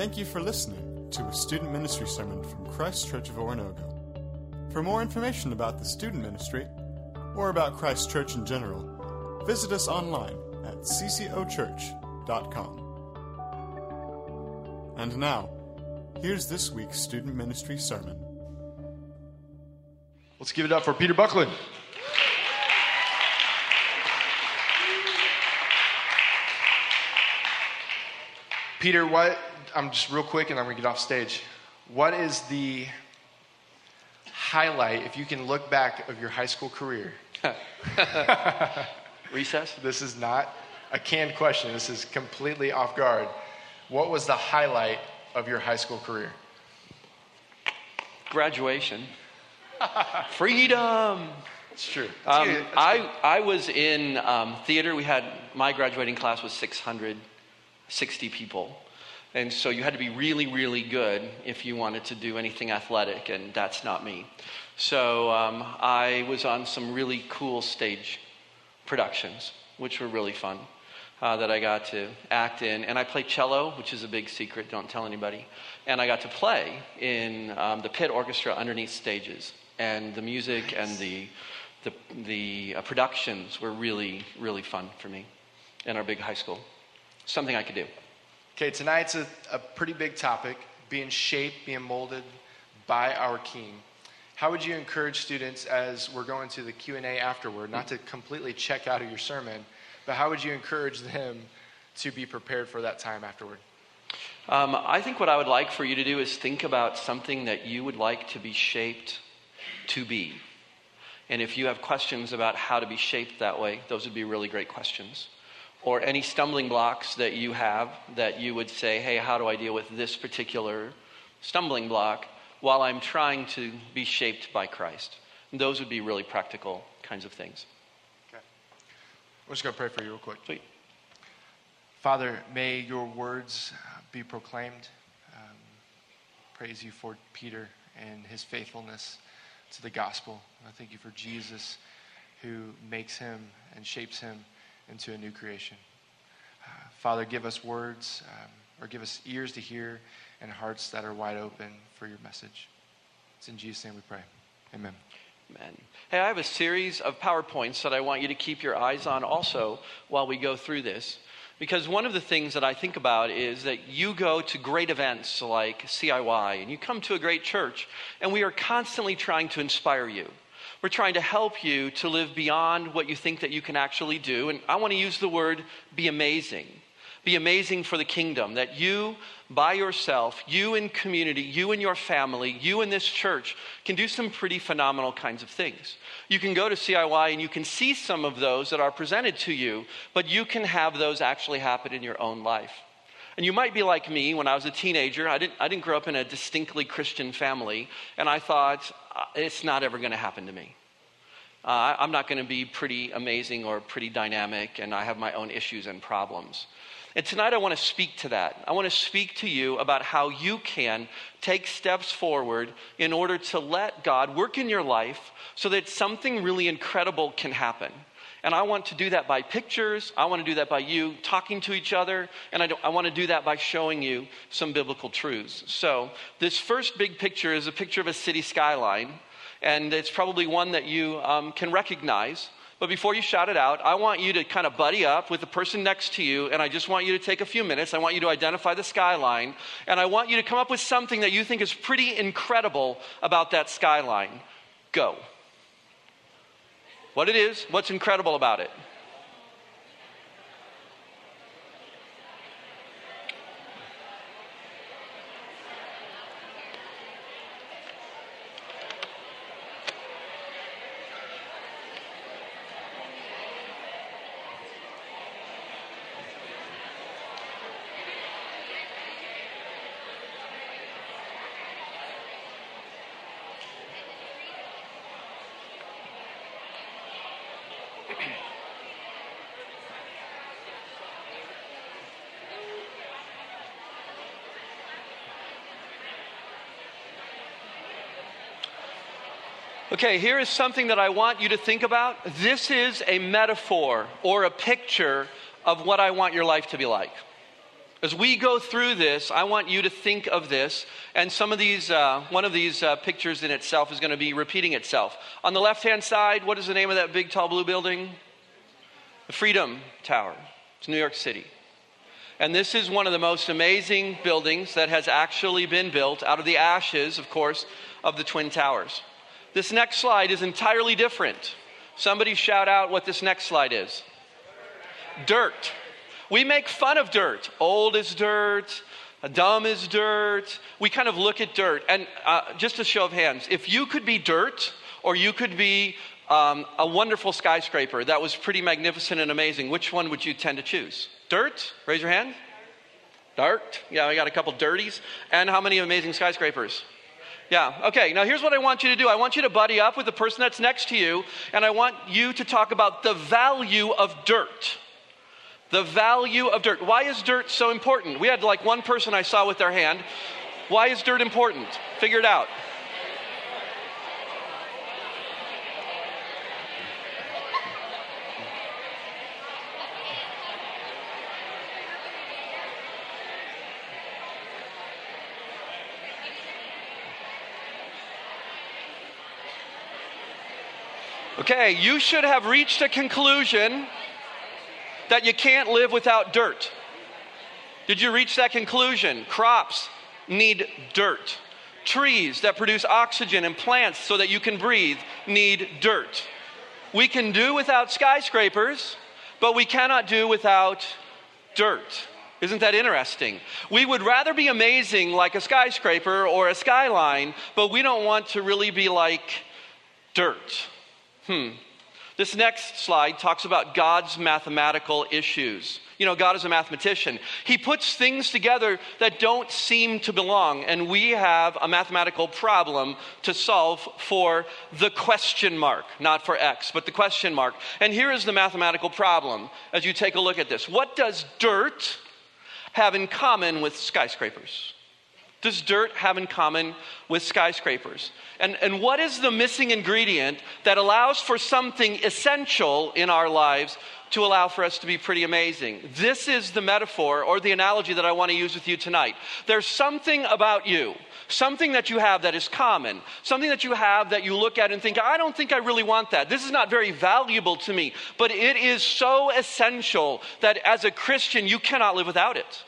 Thank you for listening to a student ministry sermon from Christ Church of Oronogo. For more information about the student ministry, or about Christ Church in general, visit us online at ccochurch.com. And now, here's this week's student ministry sermon. Let's give it up for Peter Buckland. Peter, what, I'm just real quick and I'm going to get off stage. What is the highlight, if you can look back, of your high school career? Recess? This is not a canned question, this is completely off guard. What was the highlight of your high school career? Graduation. Freedom. It's true. Um, Dude, I, I was in um, theater. We had, my graduating class was 660 people. And so you had to be really, really good if you wanted to do anything athletic, and that's not me. So um, I was on some really cool stage productions, which were really fun, uh, that I got to act in. And I play cello, which is a big secret, don't tell anybody. And I got to play in um, the pit orchestra underneath stages. And the music and the, the, the uh, productions were really, really fun for me in our big high school. Something I could do. Okay, tonight's a, a pretty big topic being shaped, being molded by our King. How would you encourage students as we're going to the Q&A afterward, not to completely check out of your sermon, but how would you encourage them to be prepared for that time afterward? Um, I think what I would like for you to do is think about something that you would like to be shaped to be. And if you have questions about how to be shaped that way, those would be really great questions. Or any stumbling blocks that you have that you would say, hey, how do I deal with this particular stumbling block while I'm trying to be shaped by Christ? And those would be really practical kinds of things. Okay. We're just going to pray for you real quick. Sweet. Father, may your words uh, be proclaimed. Um, praise you for Peter and his faithfulness to the gospel. I thank you for Jesus who makes him and shapes him into a new creation. Uh, Father, give us words um, or give us ears to hear and hearts that are wide open for your message. It's in Jesus' name we pray. Amen. Amen. Hey, I have a series of PowerPoints that I want you to keep your eyes on also while we go through this. Because one of the things that I think about is that you go to great events like CIY and you come to a great church, and we are constantly trying to inspire you. We're trying to help you to live beyond what you think that you can actually do. And I want to use the word be amazing. Be amazing for the kingdom. That you, by yourself, you in community, you in your family, you in this church, can do some pretty phenomenal kinds of things. You can go to CIY and you can see some of those that are presented to you, but you can have those actually happen in your own life. And you might be like me when I was a teenager. I didn't, I didn't grow up in a distinctly Christian family, and I thought, uh, it's not ever going to happen to me. Uh, I'm not going to be pretty amazing or pretty dynamic, and I have my own issues and problems. And tonight I want to speak to that. I want to speak to you about how you can take steps forward in order to let God work in your life so that something really incredible can happen. And I want to do that by pictures. I want to do that by you talking to each other. And I, I, want to do that by showing you some biblical truths. So, this first big picture is a picture of a city skyline. And it's probably one that you um, can recognize. But before you shout it out, I want you to kind of buddy up with the person next to you. And I just want you to take a few minutes. I want you to identify the skyline. And I want you to come up with something that you think is pretty incredible about that skyline. Go what it is, what's incredible about it. Okay, here is something that I want you to think about. This is a metaphor or a picture of what I want your life to be like. As we go through this, I want you to think of this, and some of these, uh, one of these uh, pictures in itself is going to be repeating itself. On the left hand side, what is the name of that big, tall blue building? The Freedom Tower. It's New York City. And this is one of the most amazing buildings that has actually been built out of the ashes, of course, of the Twin Towers. This next slide is entirely different. Somebody shout out what this next slide is dirt. We make fun of dirt. Old is dirt, dumb is dirt. We kind of look at dirt. And uh, just a show of hands, if you could be dirt or you could be um, a wonderful skyscraper that was pretty magnificent and amazing, which one would you tend to choose? Dirt? Raise your hand. Dirt? Yeah, we got a couple dirties. And how many amazing skyscrapers? Yeah, okay. Now here's what I want you to do I want you to buddy up with the person that's next to you, and I want you to talk about the value of dirt. The value of dirt. Why is dirt so important? We had like one person I saw with their hand. Why is dirt important? Figure it out. Okay, you should have reached a conclusion that you can't live without dirt. Did you reach that conclusion? Crops need dirt. Trees that produce oxygen and plants so that you can breathe need dirt. We can do without skyscrapers, but we cannot do without dirt. Isn't that interesting? We would rather be amazing like a skyscraper or a skyline, but we don't want to really be like dirt. Hmm. This next slide talks about God's mathematical issues. You know, God is a mathematician. He puts things together that don't seem to belong, and we have a mathematical problem to solve for the question mark, not for X, but the question mark. And here is the mathematical problem as you take a look at this. What does dirt have in common with skyscrapers? Does dirt have in common with skyscrapers? And, and what is the missing ingredient that allows for something essential in our lives to allow for us to be pretty amazing? This is the metaphor or the analogy that I want to use with you tonight. There's something about you, something that you have that is common, something that you have that you look at and think, I don't think I really want that. This is not very valuable to me, but it is so essential that as a Christian, you cannot live without it.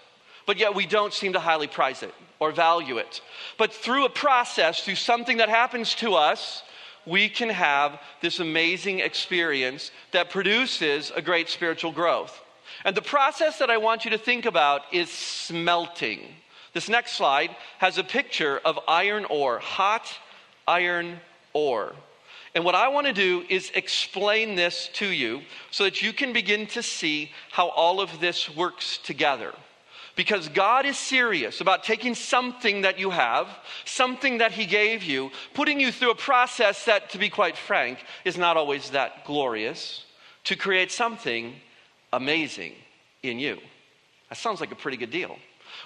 But yet we don't seem to highly prize it or value it. But through a process, through something that happens to us, we can have this amazing experience that produces a great spiritual growth. And the process that I want you to think about is smelting. This next slide has a picture of iron ore, hot iron ore. And what I want to do is explain this to you so that you can begin to see how all of this works together. Because God is serious about taking something that you have, something that He gave you, putting you through a process that, to be quite frank, is not always that glorious, to create something amazing in you. That sounds like a pretty good deal.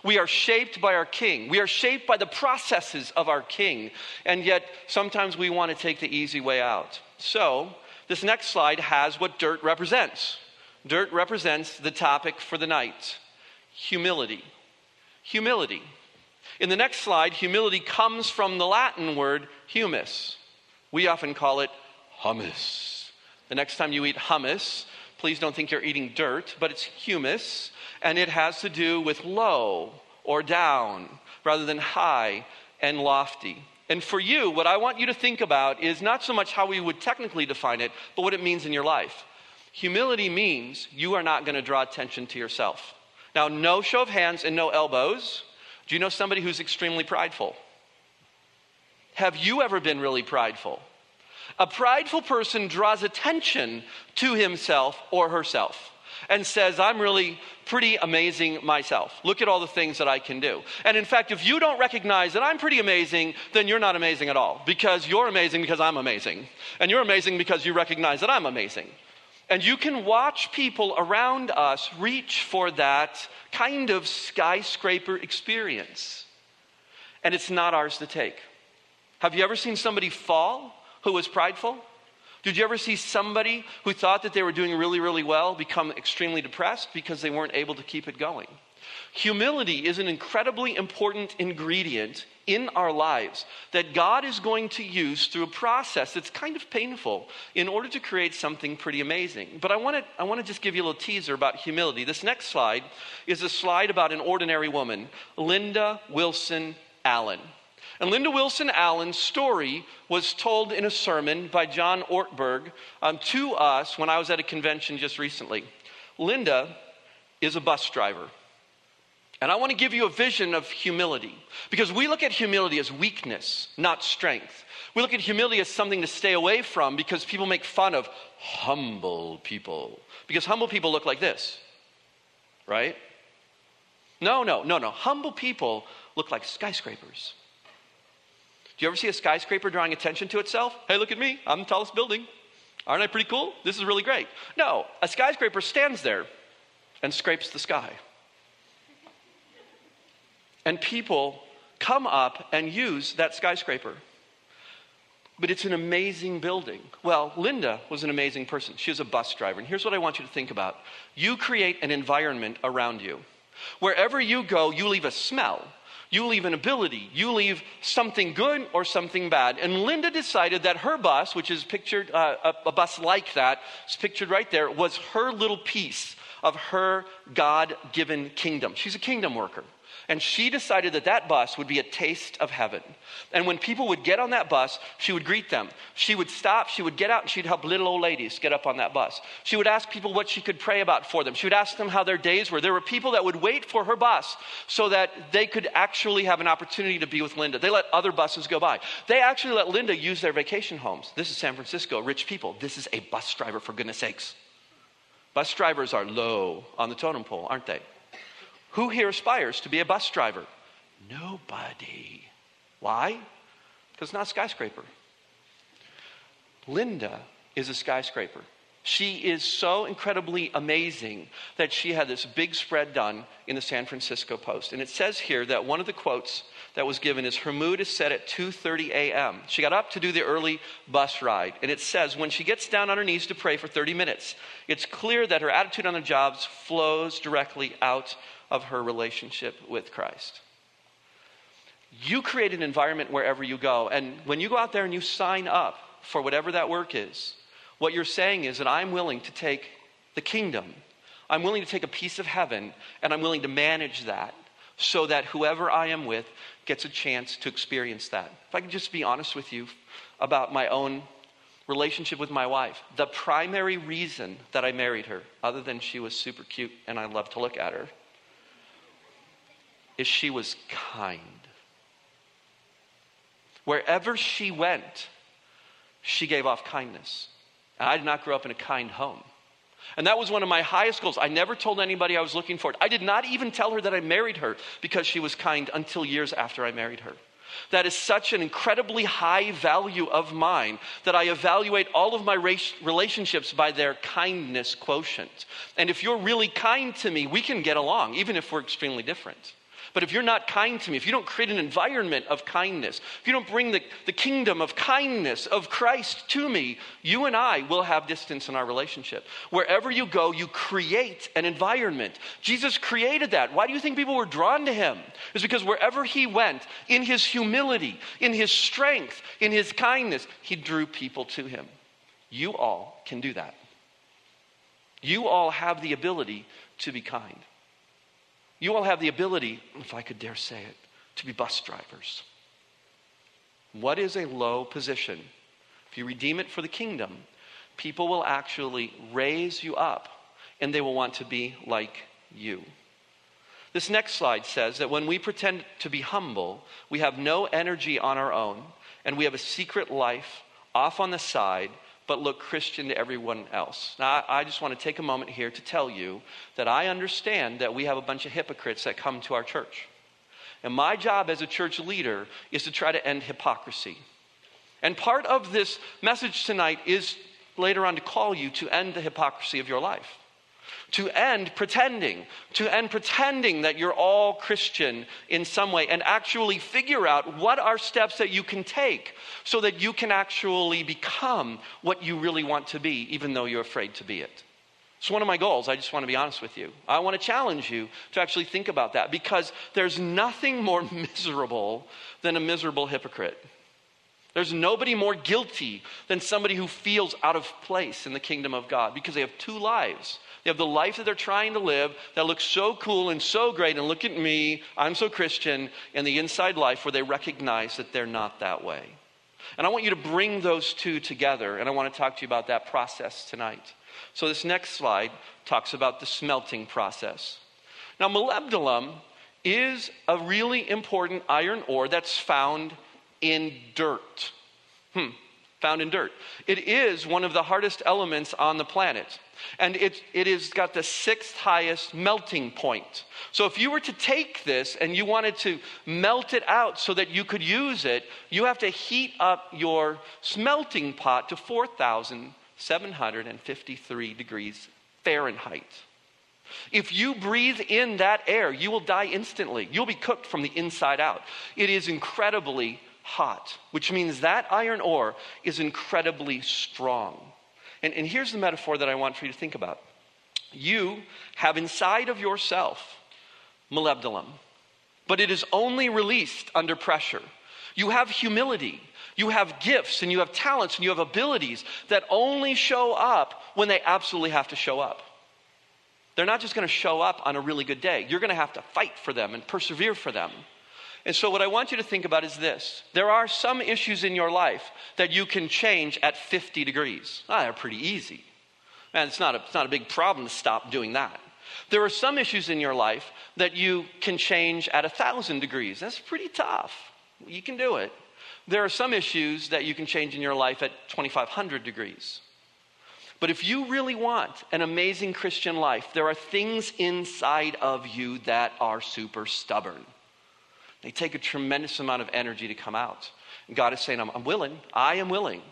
We are shaped by our King. We are shaped by the processes of our King. And yet, sometimes we want to take the easy way out. So, this next slide has what dirt represents. Dirt represents the topic for the night humility. Humility. In the next slide, humility comes from the Latin word humus. We often call it hummus. The next time you eat hummus, please don't think you're eating dirt, but it's humus, and it has to do with low or down rather than high and lofty. And for you, what I want you to think about is not so much how we would technically define it, but what it means in your life. Humility means you are not going to draw attention to yourself. Now, no show of hands and no elbows. Do you know somebody who's extremely prideful? Have you ever been really prideful? A prideful person draws attention to himself or herself and says, I'm really pretty amazing myself. Look at all the things that I can do. And in fact, if you don't recognize that I'm pretty amazing, then you're not amazing at all because you're amazing because I'm amazing. And you're amazing because you recognize that I'm amazing. And you can watch people around us reach for that kind of skyscraper experience. And it's not ours to take. Have you ever seen somebody fall who was prideful? Did you ever see somebody who thought that they were doing really, really well become extremely depressed because they weren't able to keep it going? Humility is an incredibly important ingredient in our lives that God is going to use through a process that's kind of painful in order to create something pretty amazing. But I want to I want to just give you a little teaser about humility. This next slide is a slide about an ordinary woman, Linda Wilson Allen. And Linda Wilson Allen's story was told in a sermon by John Ortberg um, to us when I was at a convention just recently. Linda is a bus driver. And I want to give you a vision of humility because we look at humility as weakness, not strength. We look at humility as something to stay away from because people make fun of humble people. Because humble people look like this, right? No, no, no, no. Humble people look like skyscrapers. Do you ever see a skyscraper drawing attention to itself? Hey, look at me. I'm the tallest building. Aren't I pretty cool? This is really great. No, a skyscraper stands there and scrapes the sky. And people come up and use that skyscraper. But it's an amazing building. Well, Linda was an amazing person. She was a bus driver. And here's what I want you to think about you create an environment around you. Wherever you go, you leave a smell. You leave an ability. You leave something good or something bad. And Linda decided that her bus, which is pictured, uh, a, a bus like that, is pictured right there, was her little piece of her God given kingdom. She's a kingdom worker. And she decided that that bus would be a taste of heaven. And when people would get on that bus, she would greet them. She would stop, she would get out, and she'd help little old ladies get up on that bus. She would ask people what she could pray about for them. She would ask them how their days were. There were people that would wait for her bus so that they could actually have an opportunity to be with Linda. They let other buses go by. They actually let Linda use their vacation homes. This is San Francisco, rich people. This is a bus driver, for goodness sakes. Bus drivers are low on the totem pole, aren't they? Who here aspires to be a bus driver? Nobody. Why? Because not skyscraper. Linda is a skyscraper. She is so incredibly amazing that she had this big spread done in the San Francisco Post. And it says here that one of the quotes that was given is her mood is set at 2:30 a.m. She got up to do the early bus ride, and it says when she gets down on her knees to pray for 30 minutes, it's clear that her attitude on the jobs flows directly out of her relationship with Christ. You create an environment wherever you go. And when you go out there and you sign up for whatever that work is, what you're saying is that I'm willing to take the kingdom, I'm willing to take a piece of heaven, and I'm willing to manage that so that whoever I am with gets a chance to experience that. If I can just be honest with you about my own relationship with my wife, the primary reason that I married her, other than she was super cute and I love to look at her, is she was kind. Wherever she went, she gave off kindness. And I did not grow up in a kind home. And that was one of my highest goals. I never told anybody I was looking for it. I did not even tell her that I married her because she was kind until years after I married her. That is such an incredibly high value of mine that I evaluate all of my relationships by their kindness quotient. And if you're really kind to me, we can get along, even if we're extremely different. But if you're not kind to me, if you don't create an environment of kindness, if you don't bring the, the kingdom of kindness of Christ to me, you and I will have distance in our relationship. Wherever you go, you create an environment. Jesus created that. Why do you think people were drawn to him? It's because wherever he went, in his humility, in his strength, in his kindness, he drew people to him. You all can do that. You all have the ability to be kind. You all have the ability, if I could dare say it, to be bus drivers. What is a low position? If you redeem it for the kingdom, people will actually raise you up and they will want to be like you. This next slide says that when we pretend to be humble, we have no energy on our own and we have a secret life off on the side but look Christian to everyone else. Now, I just want to take a moment here to tell you that I understand that we have a bunch of hypocrites that come to our church. And my job as a church leader is to try to end hypocrisy. And part of this message tonight is later on to call you to end the hypocrisy of your life. To end pretending, to end pretending that you're all Christian in some way, and actually figure out what are steps that you can take so that you can actually become what you really want to be, even though you're afraid to be it. It's one of my goals. I just want to be honest with you. I want to challenge you to actually think about that because there's nothing more miserable than a miserable hypocrite. There's nobody more guilty than somebody who feels out of place in the kingdom of God because they have two lives. They have the life that they're trying to live that looks so cool and so great, and look at me, I'm so Christian, and the inside life where they recognize that they're not that way. And I want you to bring those two together, and I want to talk to you about that process tonight. So, this next slide talks about the smelting process. Now, molybdenum is a really important iron ore that's found in dirt. Hmm, found in dirt. It is one of the hardest elements on the planet. And it, it has got the sixth highest melting point. So if you were to take this and you wanted to melt it out so that you could use it, you have to heat up your smelting pot to 4,753 degrees Fahrenheit. If you breathe in that air, you will die instantly. You'll be cooked from the inside out. It is incredibly hot, which means that iron ore is incredibly strong. And, and here's the metaphor that I want for you to think about you have inside of yourself molybdenum, but it is only released under pressure. You have humility. You have gifts and you have talents and you have abilities that only show up when they absolutely have to show up. They're not just going to show up on a really good day. You're going to have to fight for them and persevere for them. And so, what I want you to think about is this there are some issues in your life that you can change at 50 degrees. Ah, they're pretty easy. And it's not, a, it's not a big problem to stop doing that. There are some issues in your life that you can change at 1,000 degrees. That's pretty tough. You can do it. There are some issues that you can change in your life at 2,500 degrees. But if you really want an amazing Christian life, there are things inside of you that are super stubborn. They take a tremendous amount of energy to come out. And God is saying, I'm, I'm willing. I am willing.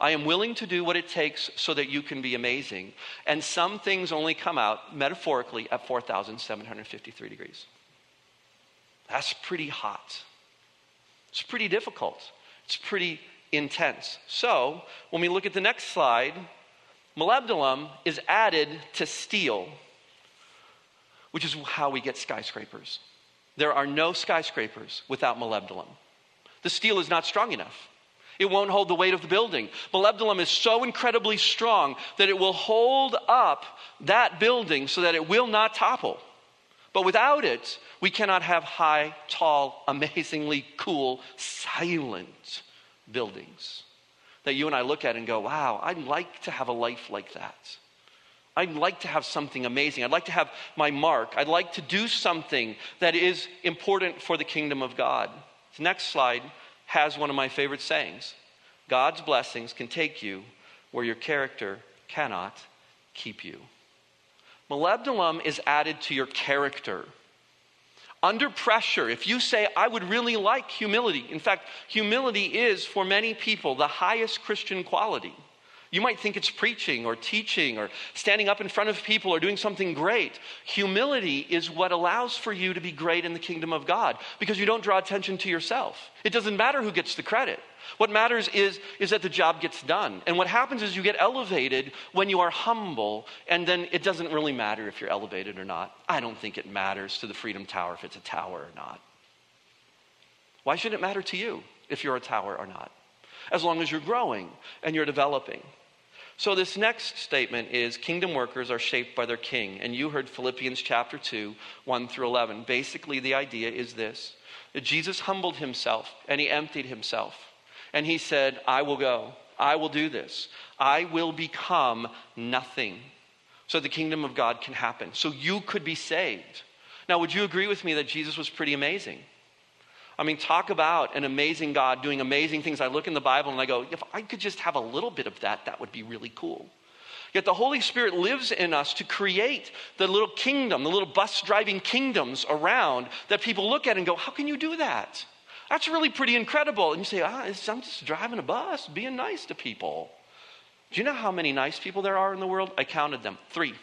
I am willing to do what it takes so that you can be amazing. And some things only come out metaphorically at 4,753 degrees. That's pretty hot. It's pretty difficult. It's pretty intense. So, when we look at the next slide, molybdenum is added to steel, which is how we get skyscrapers. There are no skyscrapers without molybdenum. The steel is not strong enough. It won't hold the weight of the building. Molybdenum is so incredibly strong that it will hold up that building so that it will not topple. But without it, we cannot have high, tall, amazingly cool, silent buildings that you and I look at and go, wow, I'd like to have a life like that. I'd like to have something amazing. I'd like to have my mark. I'd like to do something that is important for the kingdom of God. The next slide has one of my favorite sayings God's blessings can take you where your character cannot keep you. Molybdenum is added to your character. Under pressure, if you say, I would really like humility, in fact, humility is for many people the highest Christian quality. You might think it's preaching or teaching or standing up in front of people or doing something great. Humility is what allows for you to be great in the kingdom of God because you don't draw attention to yourself. It doesn't matter who gets the credit. What matters is, is that the job gets done. And what happens is you get elevated when you are humble, and then it doesn't really matter if you're elevated or not. I don't think it matters to the Freedom Tower if it's a tower or not. Why should it matter to you if you're a tower or not? As long as you're growing and you're developing. So, this next statement is kingdom workers are shaped by their king. And you heard Philippians chapter 2, 1 through 11. Basically, the idea is this that Jesus humbled himself and he emptied himself. And he said, I will go. I will do this. I will become nothing so the kingdom of God can happen. So you could be saved. Now, would you agree with me that Jesus was pretty amazing? I mean, talk about an amazing God doing amazing things. I look in the Bible and I go, if I could just have a little bit of that, that would be really cool. Yet the Holy Spirit lives in us to create the little kingdom, the little bus driving kingdoms around that people look at and go, How can you do that? That's really pretty incredible. And you say, ah, I'm just driving a bus, being nice to people. Do you know how many nice people there are in the world? I counted them three.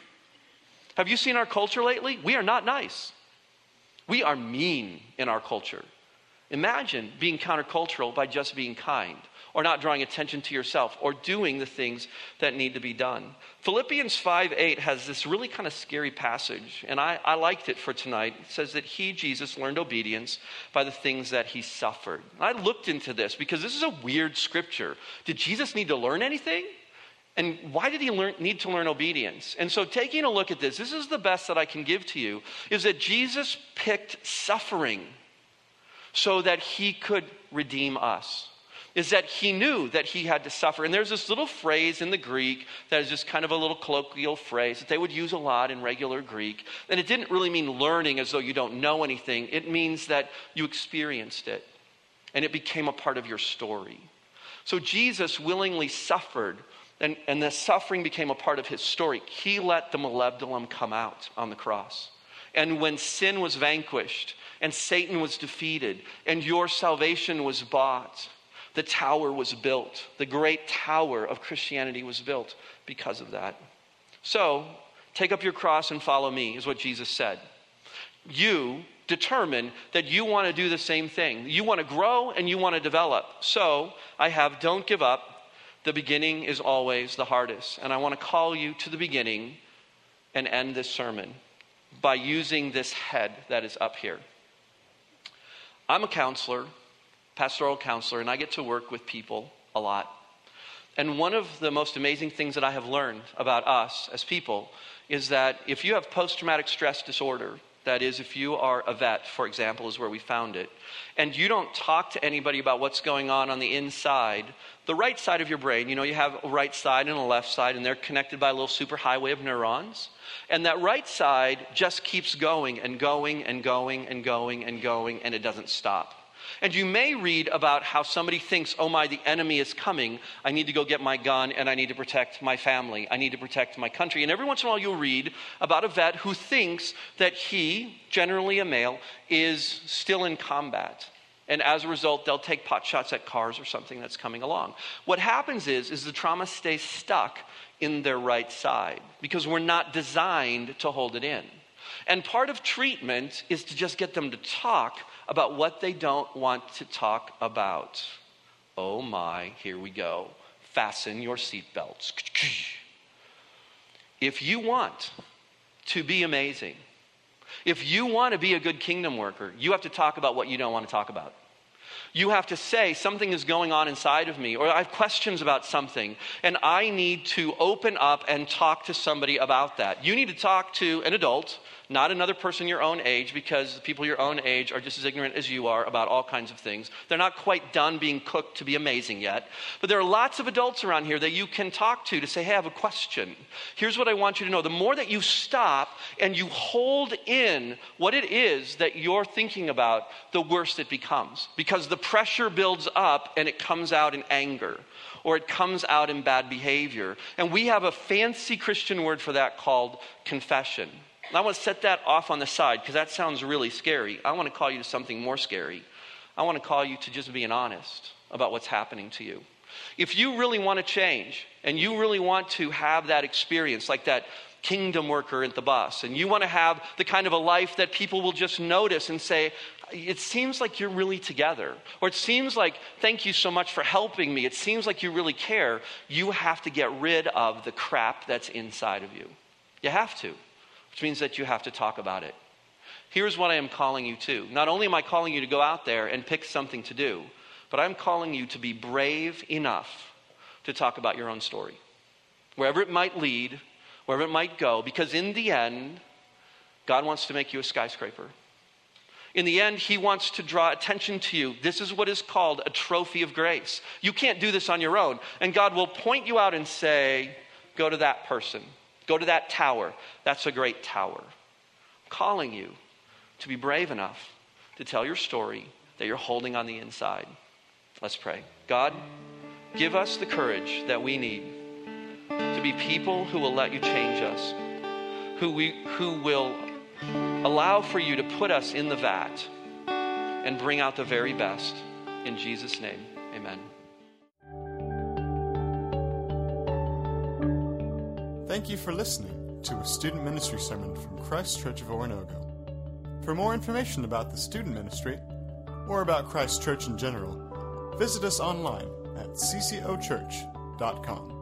Have you seen our culture lately? We are not nice. We are mean in our culture. Imagine being countercultural by just being kind or not drawing attention to yourself or doing the things that need to be done. Philippians 5 8 has this really kind of scary passage, and I, I liked it for tonight. It says that he, Jesus, learned obedience by the things that he suffered. I looked into this because this is a weird scripture. Did Jesus need to learn anything? And why did he learn, need to learn obedience? And so, taking a look at this, this is the best that I can give to you is that Jesus picked suffering so that he could redeem us. Is that he knew that he had to suffer. And there's this little phrase in the Greek that is just kind of a little colloquial phrase that they would use a lot in regular Greek. And it didn't really mean learning as though you don't know anything, it means that you experienced it and it became a part of your story. So Jesus willingly suffered and, and the suffering became a part of his story. He let the molybdenum come out on the cross. And when sin was vanquished and Satan was defeated and your salvation was bought, the tower was built. The great tower of Christianity was built because of that. So, take up your cross and follow me, is what Jesus said. You determine that you want to do the same thing. You want to grow and you want to develop. So, I have don't give up the beginning is always the hardest. And I want to call you to the beginning and end this sermon by using this head that is up here. I'm a counselor, pastoral counselor, and I get to work with people a lot. And one of the most amazing things that I have learned about us as people is that if you have post traumatic stress disorder, that is, if you are a vet, for example, is where we found it, and you don't talk to anybody about what's going on on the inside, the right side of your brain, you know, you have a right side and a left side, and they're connected by a little superhighway of neurons. And that right side just keeps going and going and going and going and going, and it doesn't stop. And you may read about how somebody thinks, oh my, the enemy is coming. I need to go get my gun and I need to protect my family. I need to protect my country. And every once in a while you'll read about a vet who thinks that he, generally a male, is still in combat. And as a result, they'll take pot shots at cars or something that's coming along. What happens is, is the trauma stays stuck in their right side because we're not designed to hold it in. And part of treatment is to just get them to talk about what they don't want to talk about. Oh my, here we go. Fasten your seatbelts. If you want to be amazing, if you want to be a good kingdom worker, you have to talk about what you don't want to talk about. You have to say, something is going on inside of me, or I have questions about something, and I need to open up and talk to somebody about that. You need to talk to an adult not another person your own age, because the people your own age are just as ignorant as you are about all kinds of things. They're not quite done being cooked to be amazing yet. But there are lots of adults around here that you can talk to to say, hey, I have a question. Here's what I want you to know. The more that you stop and you hold in what it is that you're thinking about, the worse it becomes. Because the pressure builds up and it comes out in anger or it comes out in bad behavior. And we have a fancy Christian word for that called confession. I want to set that off on the side because that sounds really scary. I want to call you to something more scary. I want to call you to just being honest about what's happening to you. If you really want to change and you really want to have that experience, like that kingdom worker at the bus, and you want to have the kind of a life that people will just notice and say, it seems like you're really together. Or it seems like, thank you so much for helping me. It seems like you really care. You have to get rid of the crap that's inside of you. You have to which means that you have to talk about it. Here's what I am calling you to. Not only am I calling you to go out there and pick something to do, but I'm calling you to be brave enough to talk about your own story. Wherever it might lead, wherever it might go, because in the end, God wants to make you a skyscraper. In the end, He wants to draw attention to you. This is what is called a trophy of grace. You can't do this on your own. And God will point you out and say, Go to that person. Go to that tower. That's a great tower. I'm calling you to be brave enough to tell your story that you're holding on the inside. Let's pray. God, give us the courage that we need be people who will let you change us, who, we, who will allow for you to put us in the vat and bring out the very best. In Jesus' name, amen. Thank you for listening. to a student ministry sermon from Christ Church of Oronogo. For more information about the student ministry or about Christ Church in general, visit us online at ccochurch.com.